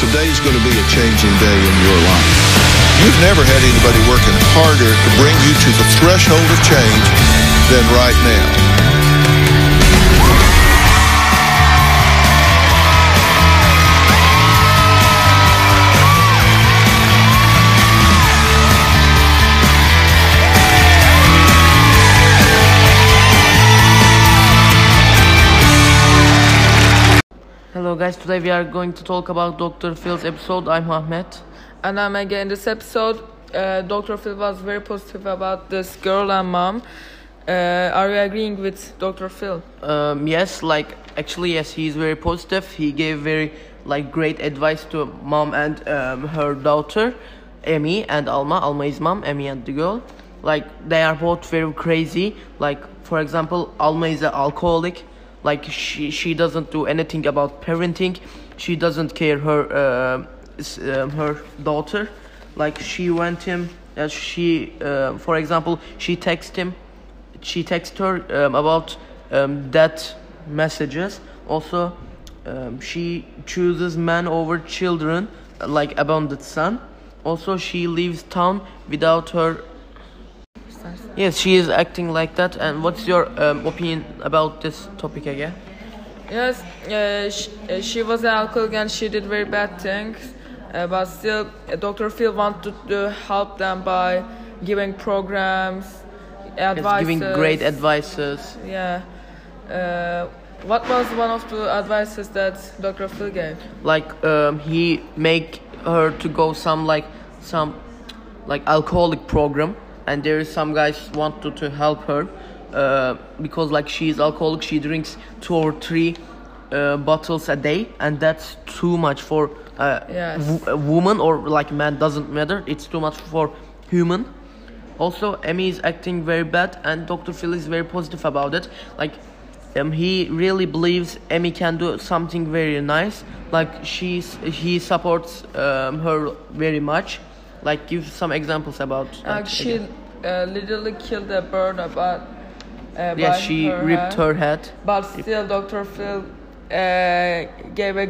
today's going to be a changing day in your life. You've never had anybody working harder to bring you to the threshold of change than right now. Hello guys, today we are going to talk about Dr. Phil's episode. I'm Ahmed. And I'm again in this episode. Uh, Dr. Phil was very positive about this girl and mom. Uh, are you agreeing with Dr. Phil? Um, yes, like actually yes, he is very positive. He gave very like great advice to mom and um, her daughter, Emmy and Alma. Alma is mom, Emmy and the girl. Like they are both very crazy. Like for example, Alma is an alcoholic. Like she she doesn't do anything about parenting. She doesn't care her uh, um, her daughter. Like she went him. Uh, she uh, for example she text him she texted her um, about um, that messages also um, she chooses man over children like abandoned son also she leaves town without her yes she is acting like that and what's your um, opinion about this topic again Yes, uh, she, uh, she was an alcoholic and she did very bad things. Uh, but still, uh, Dr. Phil wanted to help them by giving programs, yes, advice. giving great advices Yeah. Uh, what was one of the advices that Dr. Phil gave? like um, he make her to go some like some like alcoholic program and there is some guys want to, to help her uh, because like she is alcoholic she drinks two or three uh, bottles a day and that's too much for uh, Yes. w- a woman or like man doesn't matter it's too much for human also Emmy is acting very bad and Dr. Phil is very positive about it like um, he really believes Emmy can do something very nice like she's he supports um, her very much like give some examples about Uh, that she uh, literally killed a bird about. Uh, yes by she her ripped hand. her head But still, Dr. Phil uh, gave a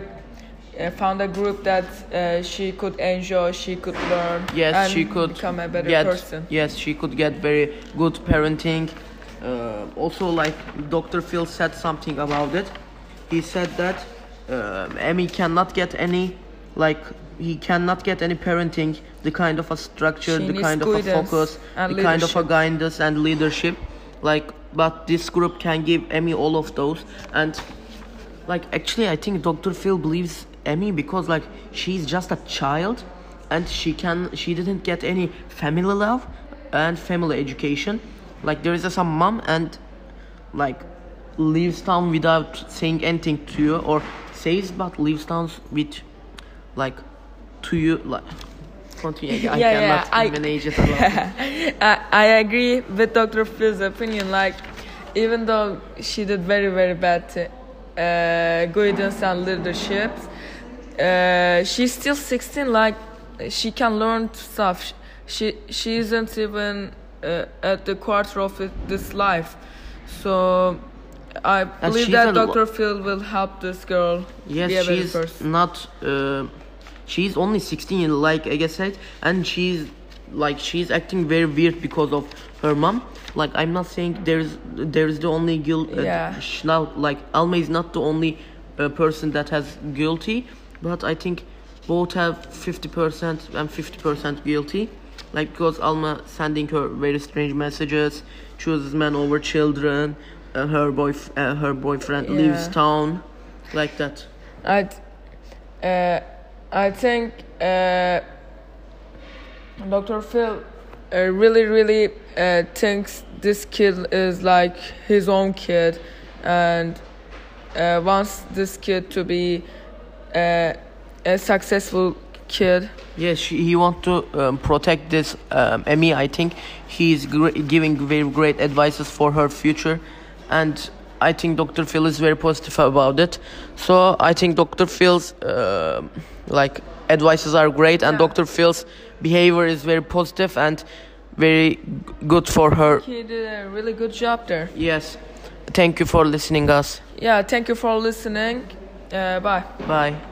uh, found a group that uh, she could enjoy, she could learn, yes and she could become a better get person. yes she could get very good parenting uh, also like dr phil said something about it he said that um, emmy cannot get any like he cannot get any parenting the kind of a structure She the kind of a focus the kind of a guidance and leadership. Like but this group can give emmy all of those. And like actually i think dr phil believes emmy because like she's just a child and she can she didn't get any family love and family education. Like there is a, some mom and like leaves town without saying anything to you or says but leaves town with like to you like continue i Yeah, cannot yeah, I- manage it alone. I, I agree with Dr. Phil's opinion. Like, even though she did very, very bad uh, guidance and leadership, uh, she's still 16. Like, she can learn stuff. She she isn't even uh, at the quarter of it, this life. So, I believe that Dr. Phil will help this girl Yes, be a better she's person. not. Uh, she's only 16, like I guess said, and she's like she's acting very weird because of her mom. Like I'm not saying there's there's the only guilt. Uh, Yeah. now like Alma is not the only uh, person that has guilty, but I think both have 50% and 50% guilty. Like because Alma sending her very strange messages, chooses men over children, uh, her boy uh, her boyfriend leaves town, like that. I, uh, I think uh, Dr. Phil uh, really, really uh, thinks this kid is like his own kid, and uh, wants this kid to be uh, a successful kid. Yes, she, he want to um, protect this um, Emmy. I think he's gr- giving very great advices for her future, and I think Dr. Phil is very positive about it. So I think Dr. Phil's um like advices are great, and Yeah. Dr. Phil's behavior is very positive and very good for her. He did a really good job there. Yes, thank you for listening us. Yeah, thank you for listening. Uh, bye. Bye.